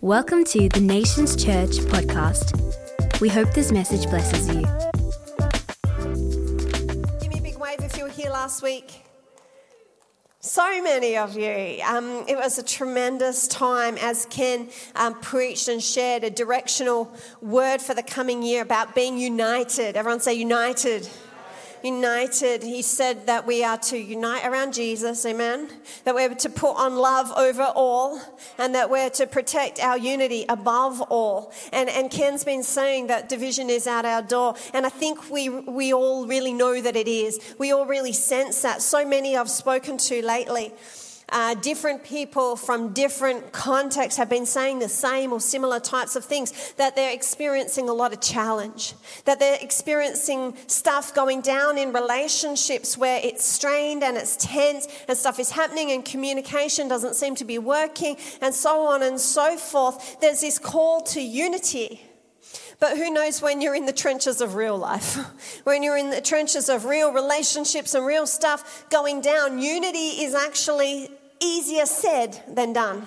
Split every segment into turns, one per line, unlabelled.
Welcome to the Nations Church podcast. We hope this message blesses you.
Give me a big wave if you were here last week. So many of you. Um, it was a tremendous time as Ken um, preached and shared a directional word for the coming year about being united. Everyone say united united. He said that we are to unite around Jesus, amen. That we're to put on love over all, and that we're to protect our unity above all. And, and Ken's been saying that division is at our door, and I think we, we all really know that it is. We all really sense that. So many I've spoken to lately uh, different people from different contexts have been saying the same or similar types of things, that they're experiencing a lot of challenge, that they're experiencing stuff going down in relationships where it's strained and it's tense and stuff is happening and communication doesn't seem to be working and so on and so forth. There's this call to unity. But who knows when you're in the trenches of real life? when you're in the trenches of real relationships and real stuff going down, unity is actually easier said than done.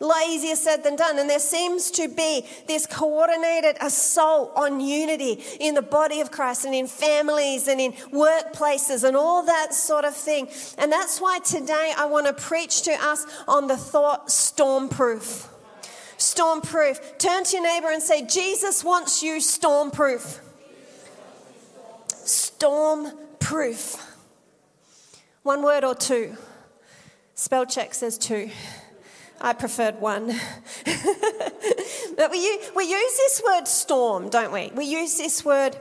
A lot easier said than done. And there seems to be this coordinated assault on unity in the body of Christ and in families and in workplaces and all that sort of thing. And that's why today I want to preach to us on the thought stormproof. Stormproof. Turn to your neighbor and say, Jesus wants you stormproof. Stormproof. One word or two. Spell check says two. I preferred one. but we, we use this word storm, don't we? We use this word,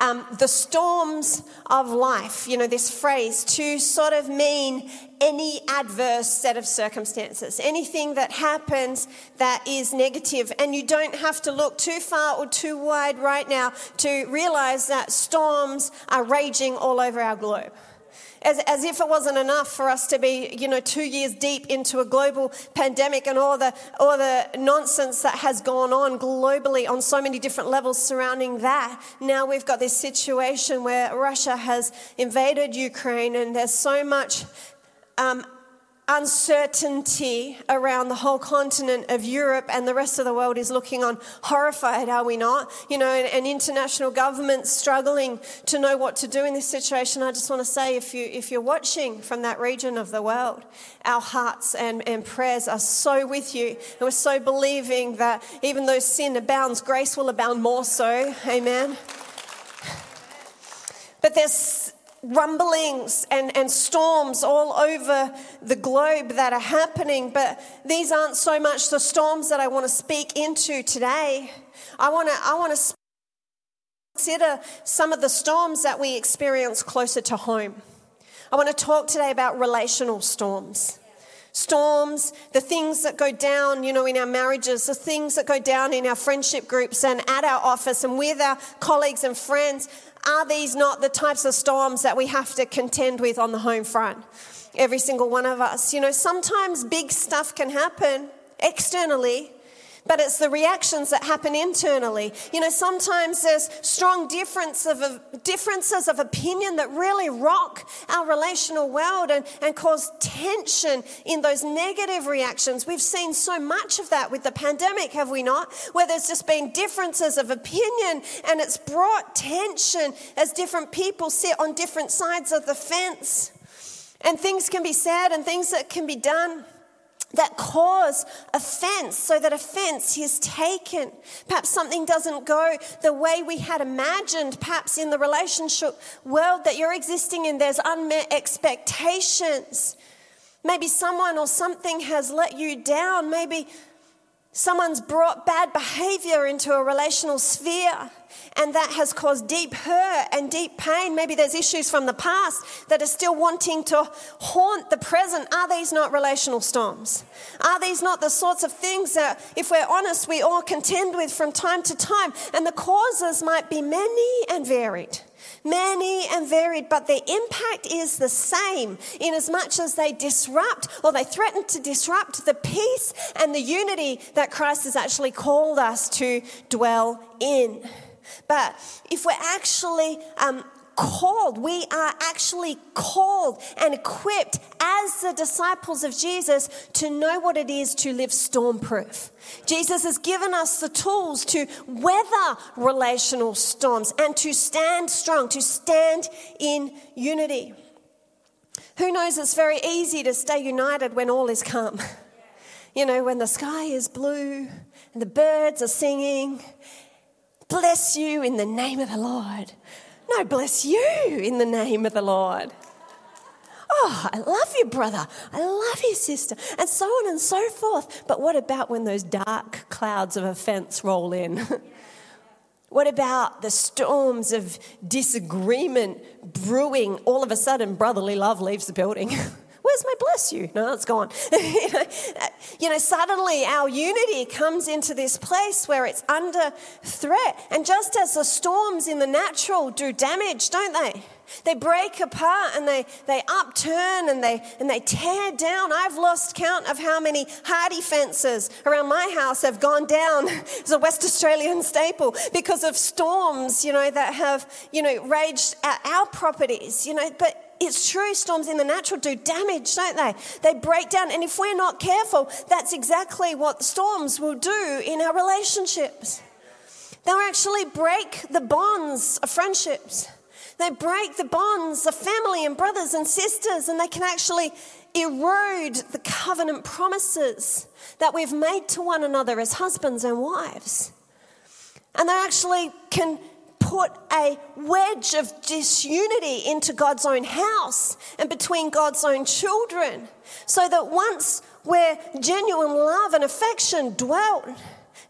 um, the storms of life, you know, this phrase to sort of mean any adverse set of circumstances, anything that happens that is negative. And you don't have to look too far or too wide right now to realize that storms are raging all over our globe as, as if it wasn't enough for us to be, you know, two years deep into a global pandemic and all the, all the nonsense that has gone on globally on so many different levels surrounding that. Now we've got this situation where Russia has invaded Ukraine and there's so much um, uncertainty around the whole continent of Europe and the rest of the world is looking on horrified, are we not? You know, and, international governments struggling to know what to do in this situation. I just want to say, if, you, if you're watching from that region of the world, our hearts and, and prayers are so with you. And we're so believing that even though sin abounds, grace will abound more so. Amen. But there's rumblings and, and storms all over the globe that are happening, but these aren't so much the storms that I want to speak into today. I want to, I want to consider some of the storms that we experience closer to home. I want to talk today about relational storms storms, the things that go down, you know, in our marriages, the things that go down in our friendship groups and at our office and with our colleagues and friends. Are these not the types of storms that we have to contend with on the home front? Every single one of us. You know, sometimes big stuff can happen externally but it's the reactions that happen internally. You know, sometimes there's strong difference of, differences of opinion that really rock our relational world and, and cause tension in those negative reactions. We've seen so much of that with the pandemic, have we not? Where there's just been differences of opinion and it's brought tension as different people sit on different sides of the fence. And things can be said and things that can be done that cause offense so that offense is taken. Perhaps something doesn't go the way we had imagined, perhaps in the relationship world that you're existing in, there's unmet expectations. Maybe someone or something has let you down. Maybe someone's brought bad behavior into a relational sphere and that has caused deep hurt and deep pain. Maybe there's issues from the past that are still wanting to haunt the present. Are these not relational storms? Are these not the sorts of things that, if we're honest, we all contend with from time to time? And the causes might be many and varied many and varied, but their impact is the same in as much as they disrupt or they threaten to disrupt the peace and the unity that Christ has actually called us to dwell in. But if we're actually um, called. We are actually called and equipped as the disciples of Jesus to know what it is to live stormproof. Jesus has given us the tools to weather relational storms and to stand strong, to stand in unity. Who knows it's very easy to stay united when all is calm. You know, when the sky is blue and the birds are singing, bless you in the name of the Lord. No, bless you in the name of the Lord. Oh, I love you, brother. I love you, sister. And so on and so forth. But what about when those dark clouds of offense roll in? What about the storms of disagreement brewing? All of a sudden, brotherly love leaves the building. Where's my bless you? No, it's gone. you, know, uh, you know, suddenly our unity comes into this place where it's under threat. And just as the storms in the natural do damage, don't they? They break apart and they, they upturn and they, and they tear down. I've lost count of how many Hardie fences around my house have gone down as a West Australian staple because of storms, you know, that have, you know, raged at our properties, you know, but it's true, storms in the natural do damage, don't they? They break down, and if we're not careful, that's exactly what storms will do in our relationships. They'll actually break the bonds of friendships. They break the bonds of family and brothers and sisters, and they can actually erode the covenant promises that we've made to one another as husbands and wives. And they actually can put a wedge of disunity into God's own house and between God's own children, so that once where genuine love and affection dwelt,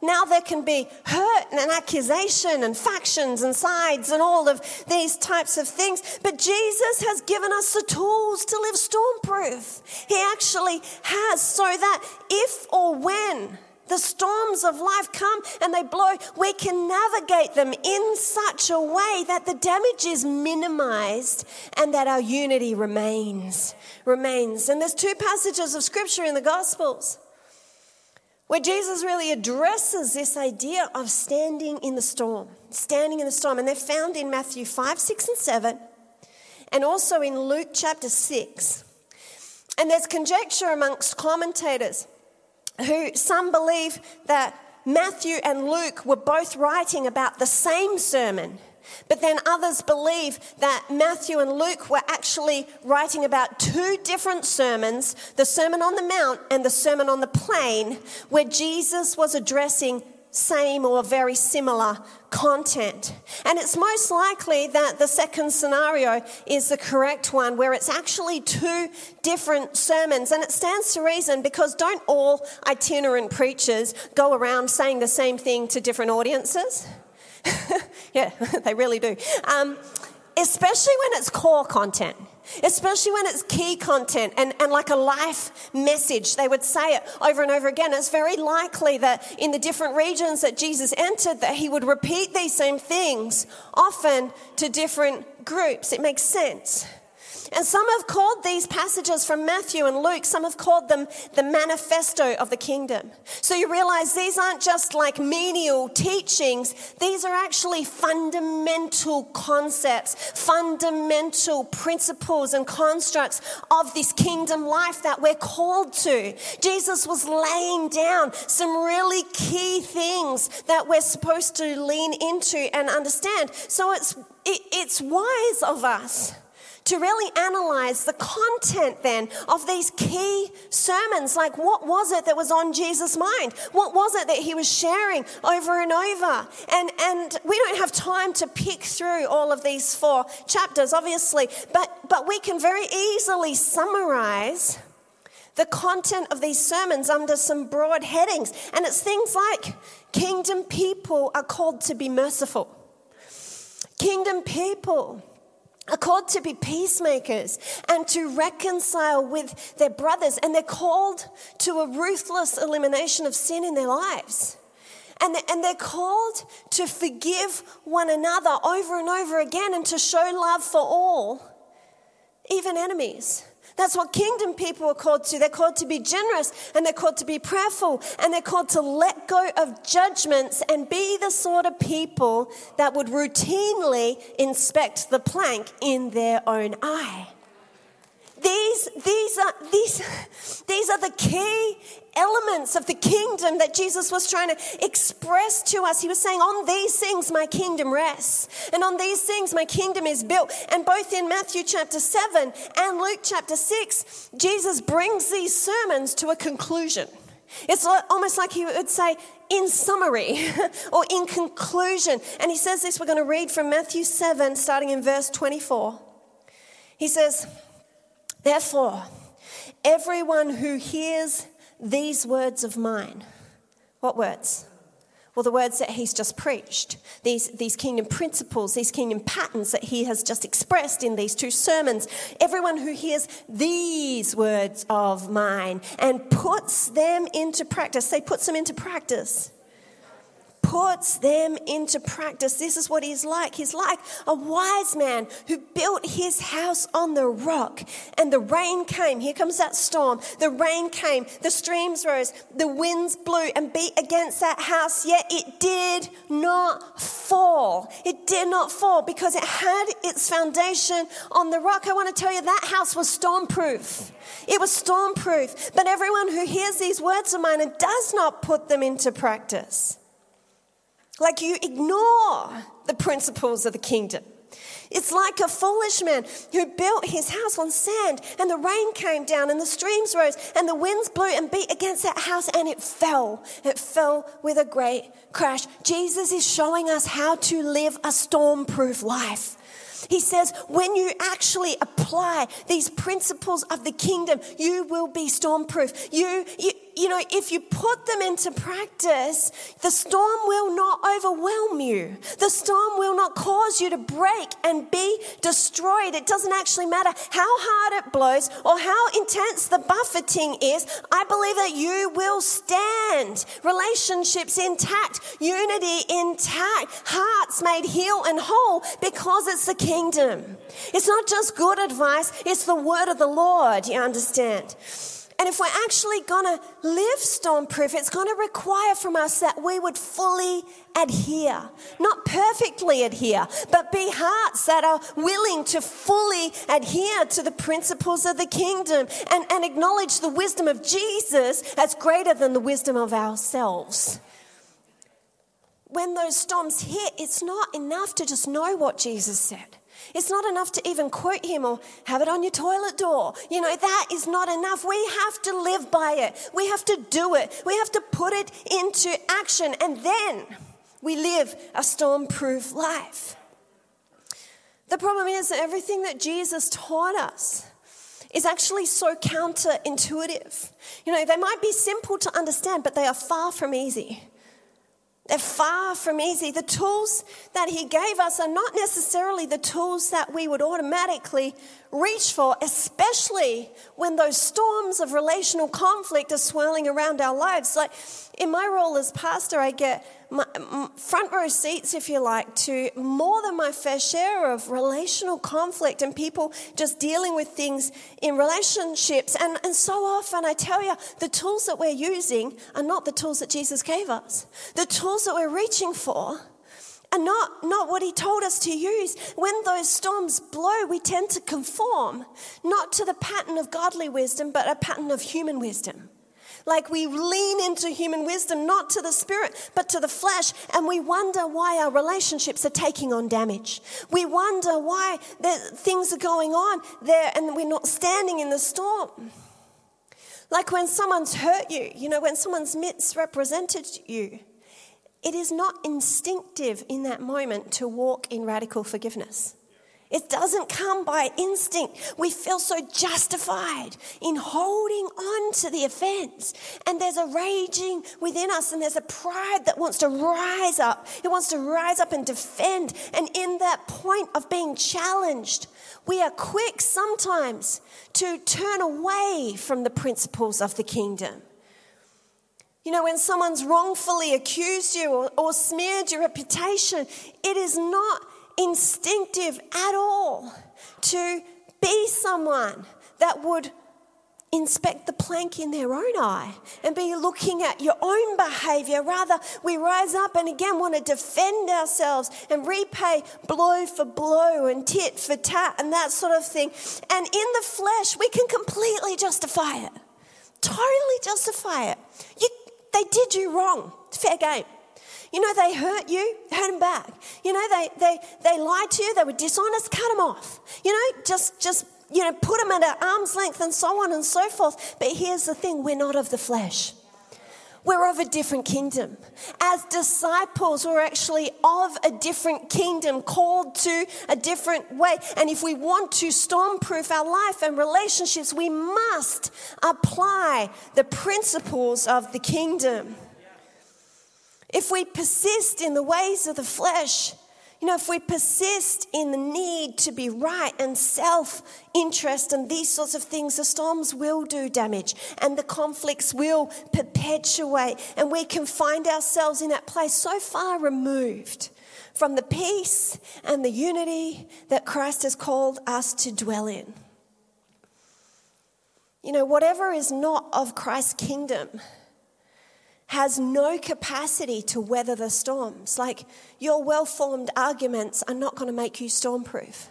now there can be hurt and accusation and factions and sides and all of these types of things. But Jesus has given us the tools to live stormproof. He actually has, so that if or when the storms of life come and they blow, we can navigate them in such a way that the damage is minimized and that our unity remains. Remains. And there's two passages of scripture in the Gospels where Jesus really addresses this idea of standing in the storm, standing in the storm. And they're found in Matthew 5, 6, and 7, and also in Luke chapter 6. And there's conjecture amongst commentators who some believe that Matthew and Luke were both writing about the same sermon. But then others believe that Matthew and Luke were actually writing about two different sermons the Sermon on the Mount and the Sermon on the Plain, where Jesus was addressing same or very similar content. And it's most likely that the second scenario is the correct one, where it's actually two different sermons. And it stands to reason because don't all itinerant preachers go around saying the same thing to different audiences? yeah, they really do. Um, especially when it's core content especially when it's key content and, and like a life message. They would say it over and over again. It's very likely that in the different regions that Jesus entered, that he would repeat these same things, often to different groups. It makes sense. And some have called these passages from Matthew and Luke, some have called them the manifesto of the kingdom. So you realize these aren't just like menial teachings, these are actually fundamental concepts, fundamental principles and constructs of this kingdom life that we're called to. Jesus was laying down some really key things that we're supposed to lean into and understand. So it's, it, it's wise of us to really analyze the content then of these key sermons. Like, what was it that was on Jesus' mind? What was it that he was sharing over and over? And, and we don't have time to pick through all of these four chapters, obviously, but, but we can very easily summarize the content of these sermons under some broad headings. And it's things like kingdom people are called to be merciful. Kingdom people are called to be peacemakers and to reconcile with their brothers, and they're called to a ruthless elimination of sin in their lives. And, and they're called to forgive one another over and over again and to show love for all, even enemies. That's what kingdom people are called to. They're called to be generous and they're called to be prayerful and they're called to let go of judgments and be the sort of people that would routinely inspect the plank in their own eye. These, these, are, these, these are the key elements of the kingdom that Jesus was trying to express to us. He was saying, On these things my kingdom rests, and on these things my kingdom is built. And both in Matthew chapter 7 and Luke chapter 6, Jesus brings these sermons to a conclusion. It's almost like he would say, in summary or in conclusion. And he says this, we're going to read from Matthew 7, starting in verse 24. He says, Therefore, everyone who hears these words of mine, what words? Well, the words that he's just preached, these, these kingdom principles, these kingdom patterns that he has just expressed in these two sermons. Everyone who hears these words of mine and puts them into practice, say, puts them into practice puts them into practice. This is what he's like. He's like a wise man who built his house on the rock, and the rain came. Here comes that storm. The rain came, the streams rose, the winds blew and beat against that house, yet it did not fall. It did not fall because it had its foundation on the rock. I want to tell you that house was stormproof. It was stormproof. But everyone who hears these words of mine and does not put them into practice, like you ignore the principles of the kingdom. It's like a foolish man who built his house on sand, and the rain came down, and the streams rose, and the winds blew and beat against that house, and it fell. It fell with a great crash. Jesus is showing us how to live a storm-proof life. He says, when you actually apply these principles of the kingdom, you will be stormproof. You, you, you know, if you put them into practice, the storm will not overwhelm you. The storm will not cause you to break and be destroyed. It doesn't actually matter how hard it blows or how intense the buffeting is. I believe that you will stand. Relationships intact, unity intact, hearts made heal and whole because it's the kingdom. It's not just good advice, it's the word of the Lord, you understand? And if we're actually going to live stormproof, it's going to require from us that we would fully adhere. Not perfectly adhere, but be hearts that are willing to fully adhere to the principles of the kingdom and, and acknowledge the wisdom of Jesus as greater than the wisdom of ourselves. When those storms hit, it's not enough to just know what Jesus said. It's not enough to even quote him or have it on your toilet door. You know, that is not enough. We have to live by it. We have to do it. We have to put it into action. And then we live a storm-proof life. The problem is that everything that Jesus taught us is actually so counterintuitive. You know, they might be simple to understand, but they are far from easy. They're far from easy. The tools that He gave us are not necessarily the tools that we would automatically reach for, especially when those storms of relational conflict are swirling around our lives. Like in my role as pastor, I get my, front row seats, if you like, to more than my fair share of relational conflict and people just dealing with things in relationships. And, and so often, I tell you, the tools that we're using are not the tools that Jesus gave us. The tools that we're reaching for are not, not what he told us to use. When those storms blow, we tend to conform, not to the pattern of godly wisdom, but a pattern of human wisdom. Like we lean into human wisdom, not to the spirit, but to the flesh, and we wonder why our relationships are taking on damage. We wonder why things are going on there and we're not standing in the storm. Like when someone's hurt you, you know, when someone's misrepresented you, it is not instinctive in that moment to walk in radical forgiveness. It doesn't come by instinct. We feel so justified in holding on to the offense. And there's a raging within us, and there's a pride that wants to rise up. It wants to rise up and defend. And in that point of being challenged, we are quick sometimes to turn away from the principles of the kingdom. You know, when someone's wrongfully accused you or, or smeared your reputation, it is not instinctive at all to be someone that would inspect the plank in their own eye and be looking at your own behavior. Rather, we rise up and again want to defend ourselves and repay blow for blow and tit for tat and that sort of thing. And in the flesh, we can completely justify it. Totally justify it. You, they did you wrong. Fair game. You know, they hurt you, hurt them back. You know, they, they, they lied to you, they were dishonest, cut them off. You know, just, just you know, put them at arm's length and so on and so forth. But here's the thing we're not of the flesh. We're of a different kingdom. As disciples, we're actually of a different kingdom, called to a different way. And if we want to stormproof our life and relationships, we must apply the principles of the kingdom. If we persist in the ways of the flesh, you know, if we persist in the need to be right and self interest and these sorts of things, the storms will do damage and the conflicts will perpetuate. And we can find ourselves in that place so far removed from the peace and the unity that Christ has called us to dwell in. You know, whatever is not of Christ's kingdom has no capacity to weather the storms. Like your well formed arguments are not going to make you stormproof.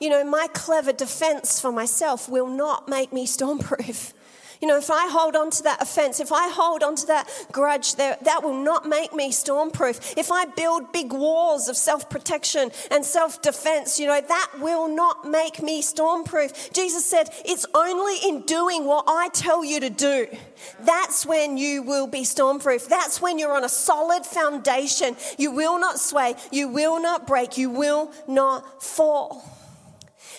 You know, my clever defense for myself will not make me stormproof. You know, if I hold on to that offense, if I hold on to that grudge, that will not make me stormproof. If I build big walls of self protection and self defense, you know, that will not make me stormproof. Jesus said, It's only in doing what I tell you to do. That's when you will be stormproof. That's when you're on a solid foundation. You will not sway, you will not break, you will not fall.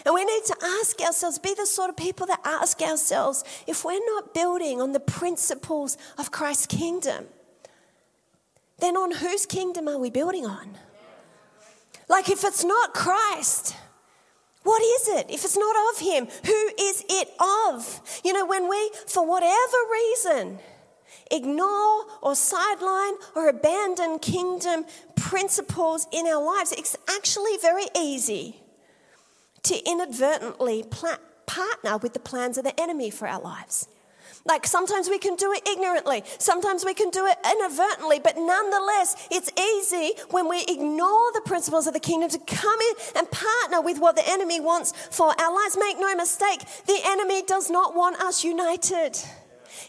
And we need to ask ourselves, be the sort of people that ask ourselves if we're not building on the principles of Christ's kingdom, then on whose kingdom are we building on? Like, if it's not Christ, what is it? If it's not of Him, who is it of? You know, when we, for whatever reason, ignore or sideline or abandon kingdom principles in our lives, it's actually very easy to inadvertently partner with the plans of the enemy for our lives. Like sometimes we can do it ignorantly, sometimes we can do it inadvertently, but nonetheless, it's easy when we ignore the principles of the kingdom to come in and partner with what the enemy wants for our lives. Make no mistake, the enemy does not want us united.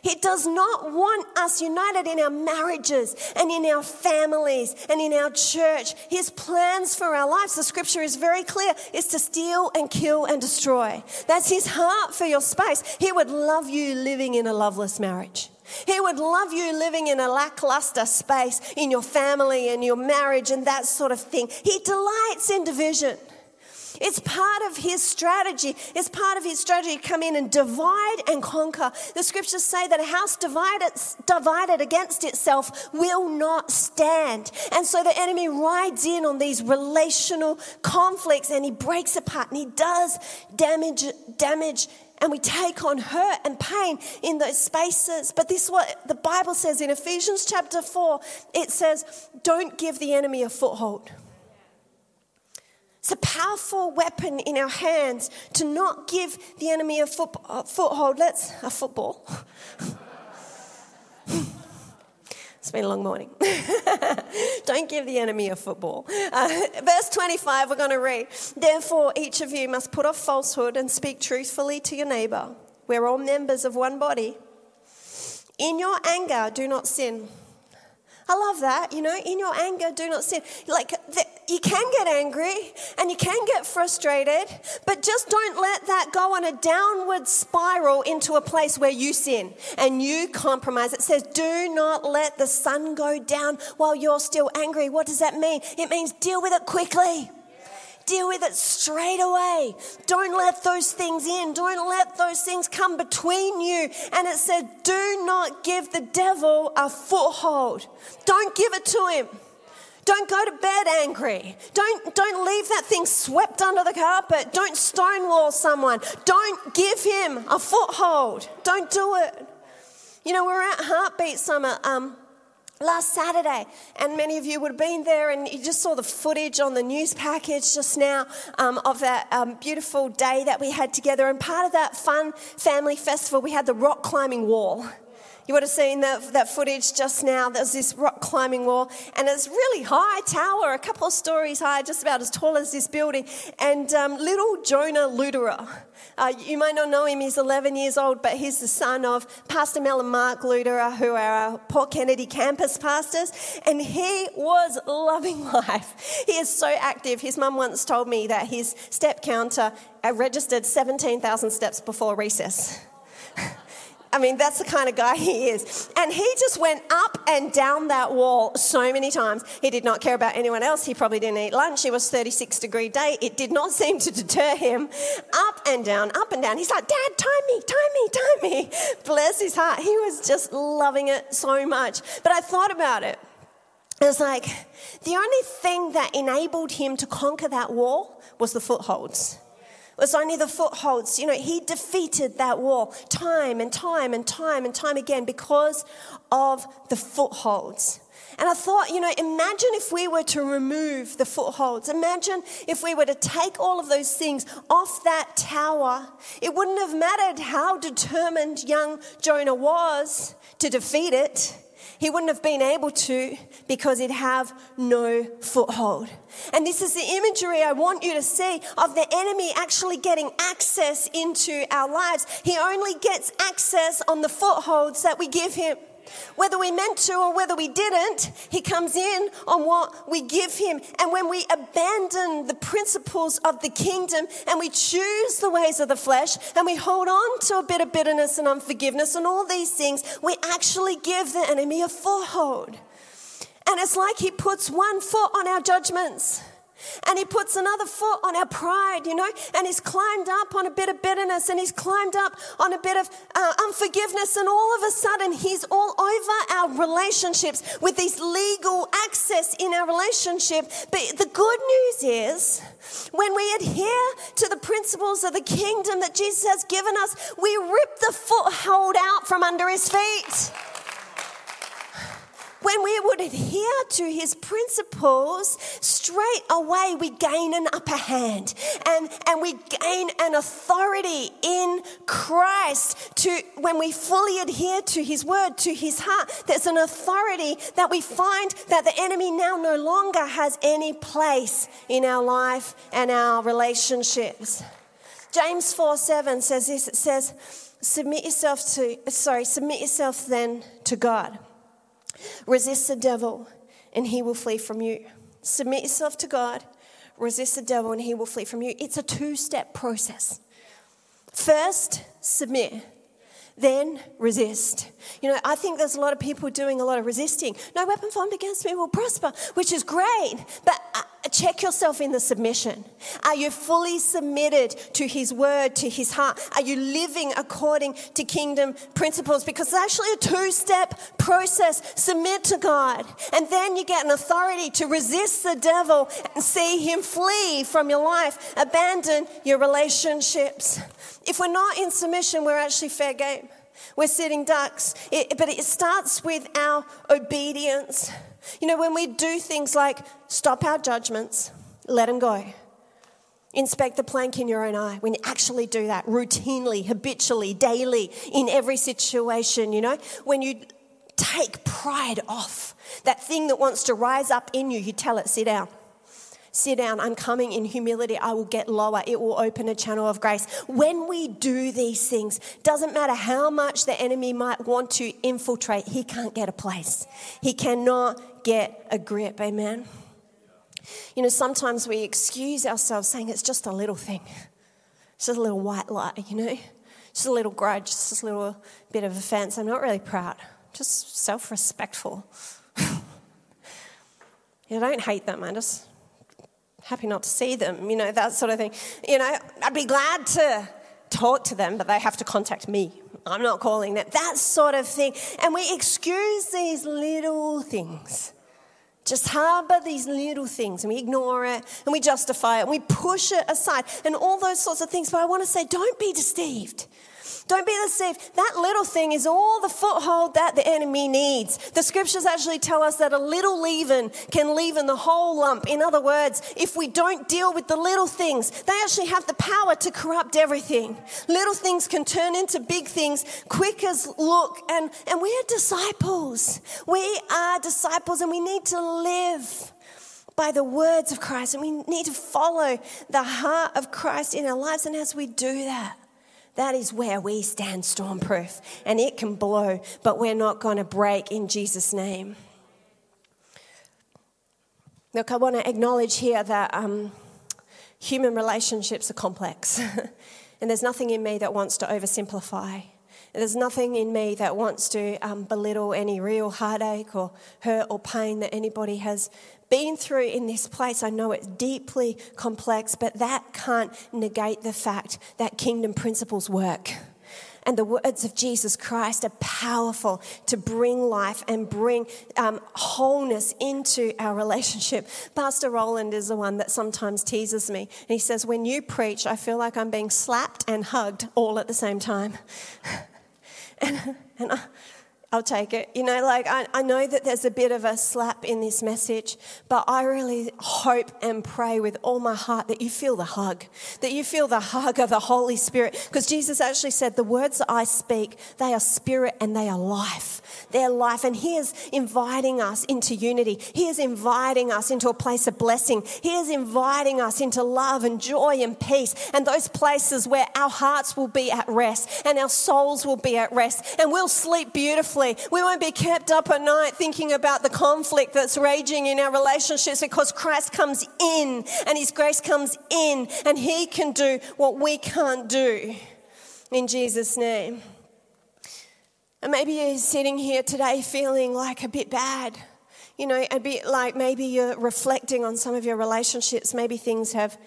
He does not want us united in our marriages and in our families and in our church. His plans for our lives, the scripture is very clear, is to steal and kill and destroy. That's his heart for your space. He would love you living in a loveless marriage. He would love you living in a lackluster space in your family and your marriage and that sort of thing. He delights in division. It's part of his strategy. It's part of his strategy to come in and divide and conquer. The scriptures say that a house divided, divided against itself will not stand. And so the enemy rides in on these relational conflicts and he breaks apart and he does damage, damage and we take on hurt and pain in those spaces. But this is what the Bible says in Ephesians chapter 4 it says, Don't give the enemy a foothold. It's a powerful weapon in our hands to not give the enemy a, foot, a foothold. Let's, a football. It's been a long morning. Don't give the enemy a football. Uh, verse 25, we're going to read. Therefore, each of you must put off falsehood and speak truthfully to your neighbor. We're all members of one body. In your anger, do not sin. I love that. You know, in your anger, do not sin. Like, the, you can get angry and you can get frustrated, but just don't let that go on a downward spiral into a place where you sin and you compromise. It says, do not let the sun go down while you're still angry. What does that mean? It means deal with it quickly. Deal with it straight away. Don't let those things in. Don't let those things come between you. And it said, do not give the devil a foothold. Don't give it to him. Don't go to bed angry. Don't, don't leave that thing swept under the carpet. Don't stonewall someone. Don't give him a foothold. Don't do it. You know, we're at Heartbeat Summit um, last Saturday, and many of you would have been there, and you just saw the footage on the news package just now um, of that um, beautiful day that we had together. And part of that fun family festival, we had the rock climbing wall. You would have seen that, that footage just now. There's this rock climbing wall, and it's really high tower, a couple of stories high, just about as tall as this building. And um, little Jonah Luderer, uh, you might not know him, he's 11 years old, but he's the son of Pastor Mel and Mark Luderer, who are Port Kennedy campus pastors. And he was loving life. He is so active. His mum once told me that his step counter uh, registered 17,000 steps before recess. I mean, that's the kind of guy he is. And he just went up and down that wall so many times. He did not care about anyone else. He probably didn't eat lunch. It was 36 degree day. It did not seem to deter him. Up and down, up and down. He's like, Dad, time me, time me, time me. Bless his heart. He was just loving it so much. But I thought about it. It was like the only thing that enabled him to conquer that wall was the footholds. Was only the footholds. You know, he defeated that wall time and time and time and time again because of the footholds. And I thought, you know, imagine if we were to remove the footholds. Imagine if we were to take all of those things off that tower. It wouldn't have mattered how determined young Jonah was to defeat it. He wouldn't have been able to because he'd have no foothold. And this is the imagery I want you to see of the enemy actually getting access into our lives. He only gets access on the footholds that we give him. Whether we meant to or whether we didn't, He comes in on what we give Him. And when we abandon the principles of the kingdom and we choose the ways of the flesh and we hold on to a bit of bitterness and unforgiveness and all these things, we actually give the enemy a foothold. And it's like He puts one foot on our judgments and he puts another foot on our pride, you know, and he's climbed up on a bit of bitterness and he's climbed up on a bit of uh, unforgiveness, and all of a sudden he's all over our relationships with this legal access in our relationship. But the good news is, when we adhere to the principles of the kingdom that Jesus has given us, we rip the foothold out from under his feet when we would adhere to his principles, straight away we gain an upper hand and, and we gain an authority in Christ to when we fully adhere to his word, to his heart, there's an authority that we find that the enemy now no longer has any place in our life and our relationships. James 4 7 says this it says, Submit yourself to, sorry, submit yourself then to God. Resist the devil, and he will flee from you. Submit yourself to God, resist the devil, and he will flee from you. It's a two step process. First, submit then resist. You know, I think there's a lot of people doing a lot of resisting. No weapon formed against me will prosper, which is great, but uh, check yourself in the submission. Are you fully submitted to His word, to His heart? Are you living according to kingdom principles? Because it's actually a two step process. Submit to God, and then you get an authority to resist the devil and see him flee from your life, abandon your relationships. If we're not in submission, we're actually fair game. We're sitting ducks. It, but it starts with our obedience. You know, when we do things like stop our judgments, let them go. Inspect the plank in your own eye. When you actually do that routinely, habitually, daily, in every situation, you know, when you take pride off, that thing that wants to rise up in you, you tell it, sit down. Sit down, I'm coming in humility. I will get lower. It will open a channel of grace. When we do these things, doesn't matter how much the enemy might want to infiltrate, he can't get a place. He cannot get a grip. Amen. You know, sometimes we excuse ourselves saying it's just a little thing, it's just a little white lie, you know, just a little grudge, just a little bit of offense. I'm not really proud, just self respectful. you know, I don't hate them, I'm just happy not to see them, you know, that sort of thing. You know, I'd be glad to talk to them, but they have to contact me. I'm not calling that, That sort of thing. And we excuse these little things. Just harbor these little things and we ignore it and we justify it and we push it aside and all those sorts of things. But I want to say, don't be deceived. Don't be deceived. That little thing is all the foothold that the enemy needs. The scriptures actually tell us that a little leaven can leaven the whole lump. In other words, if we don't deal with the little things, they actually have the power to corrupt everything. Little things can turn into big things quick as look. And, and we are disciples. We are disciples and we need to live by the words of Christ and we need to follow the heart of Christ in our lives. And as we do that, that is where we stand stormproof. And it can blow, but we're not going to break in Jesus' name. Look, I want to acknowledge here that um, human relationships are complex. and there's nothing in me that wants to oversimplify. There's nothing in me that wants to um, belittle any real heartache or hurt or pain that anybody has been through in this place. I know it's deeply complex, but that can't negate the fact that kingdom principles work. And the words of Jesus Christ are powerful to bring life and bring um, wholeness into our relationship. Pastor Roland is the one that sometimes teases me. And he says, When you preach, I feel like I'm being slapped and hugged all at the same time. and, and I, I'll take it. You know, like I, I know that there's a bit of a slap in this message, but I really hope and pray with all my heart that you feel the hug, that you feel the hug of the Holy Spirit. Because Jesus actually said, The words that I speak, they are spirit and they are life. They're life. And He is inviting us into unity. He is inviting us into a place of blessing. He is inviting us into love and joy and peace and those places where our hearts will be at rest and our souls will be at rest and we'll sleep beautifully we won't be kept up at night thinking about the conflict that's raging in our relationships because Christ comes in and His grace comes in and He can do what we can't do. In Jesus' name. And maybe you're sitting here today feeling like a bit bad. You know, a bit like maybe you're reflecting on some of your relationships. Maybe things have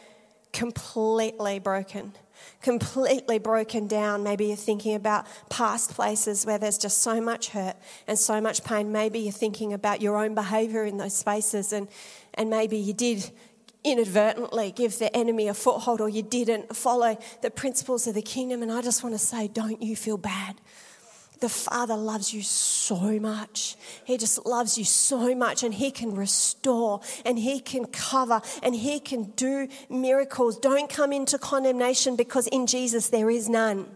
completely broken completely broken down. Maybe you're thinking about past places where there's just so much hurt and so much pain. Maybe you're thinking about your own behavior in those spaces, and, and maybe you did inadvertently give the enemy a foothold or you didn't follow the principles of the kingdom. And I just want to say, don't you feel bad. The Father loves you so much. He just loves you so much, and He can restore and He can cover and He can do miracles. Don't come into condemnation because in Jesus there is none.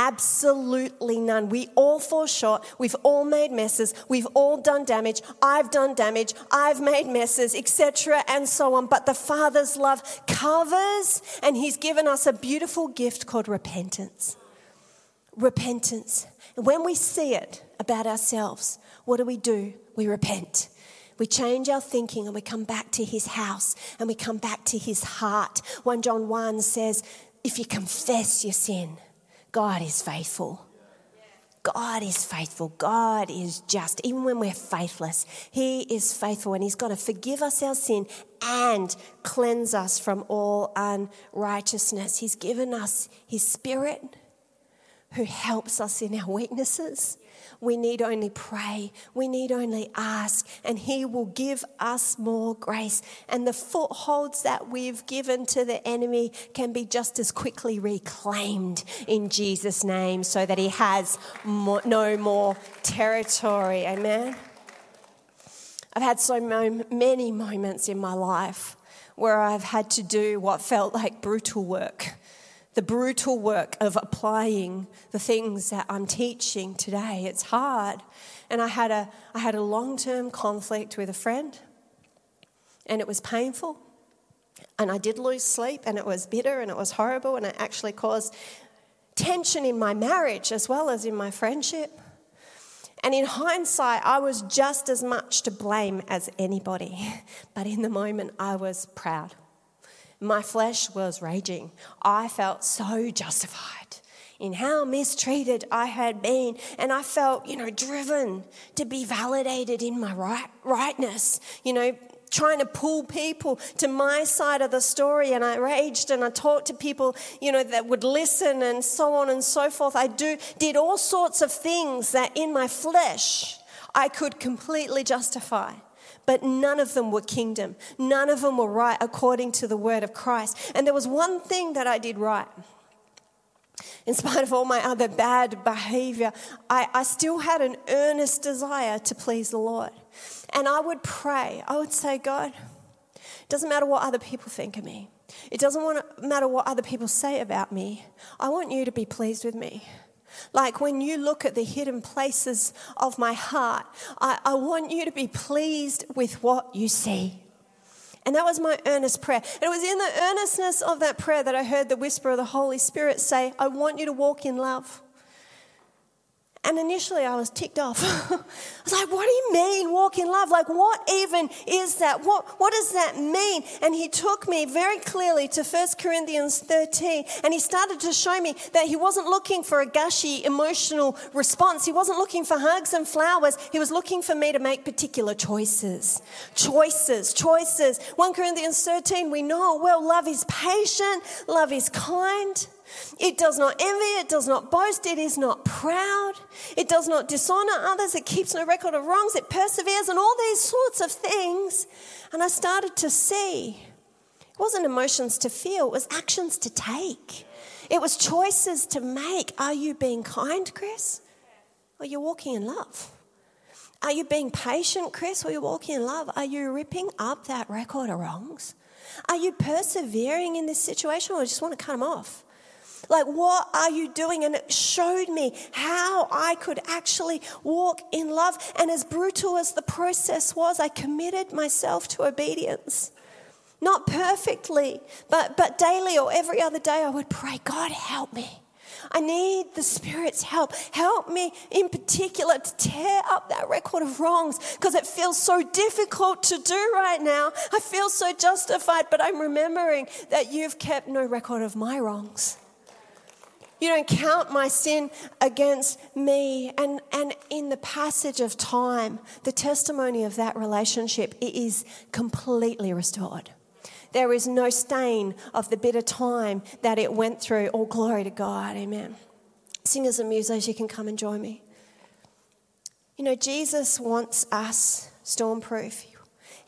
Absolutely none. We all fall short. We've all made messes. We've all done damage. I've done damage. I've made messes, etc., and so on. But the Father's love covers, and He's given us a beautiful gift called repentance. Repentance. When we see it about ourselves, what do we do? We repent. We change our thinking and we come back to his house and we come back to his heart. 1 John 1 says, if you confess your sin, God is faithful. God is faithful. God is just. Even when we're faithless, He is faithful and He's going to forgive us our sin and cleanse us from all unrighteousness. He's given us His Spirit who helps us in our weaknesses. We need only pray. We need only ask, and He will give us more grace. And the footholds that we've given to the enemy can be just as quickly reclaimed in Jesus' name so that He has more, no more territory. Amen. I've had so many moments in my life where I've had to do what felt like brutal work the brutal work of applying the things that I'm teaching today. It's hard. And I had a, I had a long term conflict with a friend, and it was painful. And I did lose sleep, and it was bitter, and it was horrible, and it actually caused tension in my marriage as well as in my friendship. And in hindsight, I was just as much to blame as anybody. But in the moment, I was proud. My flesh was raging. I felt so justified in how mistreated I had been. And I felt, you know, driven to be validated in my right, rightness, you know, trying to pull people to my side of the story. And I raged and I talked to people, you know, that would listen and so on and so forth. I do, did all sorts of things that in my flesh I could completely justify but none of them were kingdom. None of them were right according to the word of Christ. And there was one thing that I did right. in spite of all my other bad behavior, I, I still had an earnest desire to please the Lord. And I would pray, I would say, God, it doesn't matter what other people think of me. It doesn't matter what other people say about me. I want you to be pleased with me. Like when you look at the hidden places of my heart, I, I want you to be pleased with what you see. And that was my earnest prayer. And it was in the earnestness of that prayer that I heard the whisper of the Holy Spirit say, I want you to walk in love. And initially I was ticked off. I was like, what do you mean walk in love? Like, what even is that? What, what does that mean? And he took me very clearly to 1 Corinthians 13 and he started to show me that he wasn't looking for a gushy emotional response. He wasn't looking for hugs and flowers. He was looking for me to make particular choices. Choices, choices. 1 Corinthians 13, we know well, love is patient, love is kind. It does not envy, it does not boast, it is not proud, it does not dishonor others, it keeps no record of wrongs, it perseveres, and all these sorts of things. And I started to see it wasn't emotions to feel, it was actions to take. It was choices to make. Are you being kind, Chris? Or are you walking in love? Are you being patient, Chris, or are you walking in love? Are you ripping up that record of wrongs? Are you persevering in this situation or just want to cut them off? Like, what are you doing? And it showed me how I could actually walk in love. And as brutal as the process was, I committed myself to obedience. Not perfectly, but, but daily or every other day, I would pray, God, help me. I need the Spirit's help. Help me in particular to tear up that record of wrongs because it feels so difficult to do right now. I feel so justified, but I'm remembering that you've kept no record of my wrongs. You don't count my sin against me. And, and in the passage of time, the testimony of that relationship it is completely restored. There is no stain of the bitter time that it went through. All glory to God. Amen. Singers and musos, you can come and join me. You know, Jesus wants us stormproof.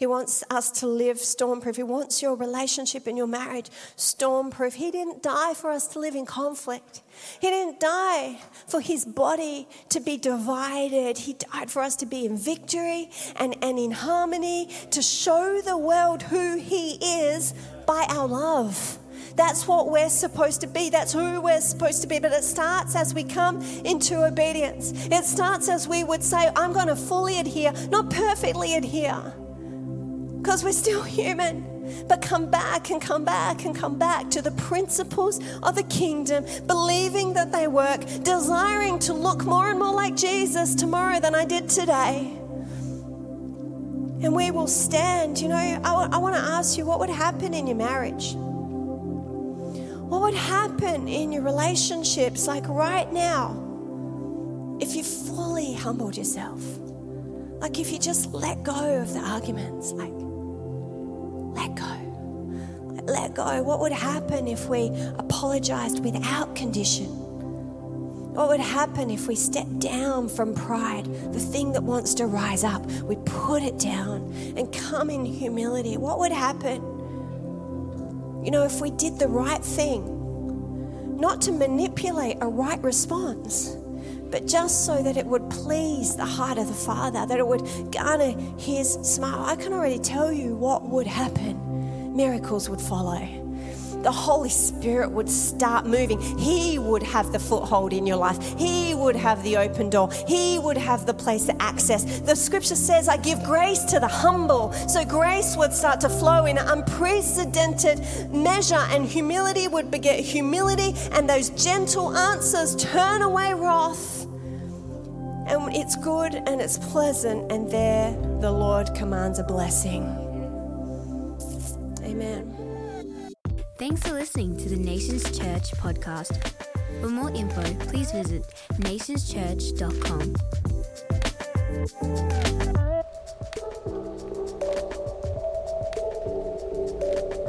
He wants us to live stormproof. He wants your relationship and your marriage stormproof. He didn't die for us to live in conflict. He didn't die for his body to be divided. He died for us to be in victory and, and in harmony, to show the world who he is by our love. That's what we're supposed to be. That's who we're supposed to be. But it starts as we come into obedience. It starts as we would say, I'm going to fully adhere, not perfectly adhere because we're still human. But come back and come back and come back to the principles of the kingdom, believing that they work, desiring to look more and more like Jesus tomorrow than I did today. And we will stand. You know, I, I want to ask you what would happen in your marriage? What would happen in your relationships, like right now, if you fully humbled yourself? Like if you just let go of the arguments, like let go. Let go. What would happen if we apologized without condition? What would happen if we stepped down from pride, the thing that wants to rise up? We put it down and come in humility. What would happen? You know, if we did the right thing, not to manipulate a right response, but just so that it would please the heart of the Father, that it would garner His smile. I can already tell you what would happen. Miracles would follow. The Holy Spirit would start moving. He would have the foothold in your life. He would have the open door. He would have the place of access. The scripture says, I give grace to the humble. So grace would start to flow in unprecedented measure, and humility would beget humility, and those gentle answers turn away wrath and it's good and it's pleasant, and there the Lord commands a blessing. Amen.
Thanks for listening to the Nations Church podcast. For more info, please visit nationschurch.com.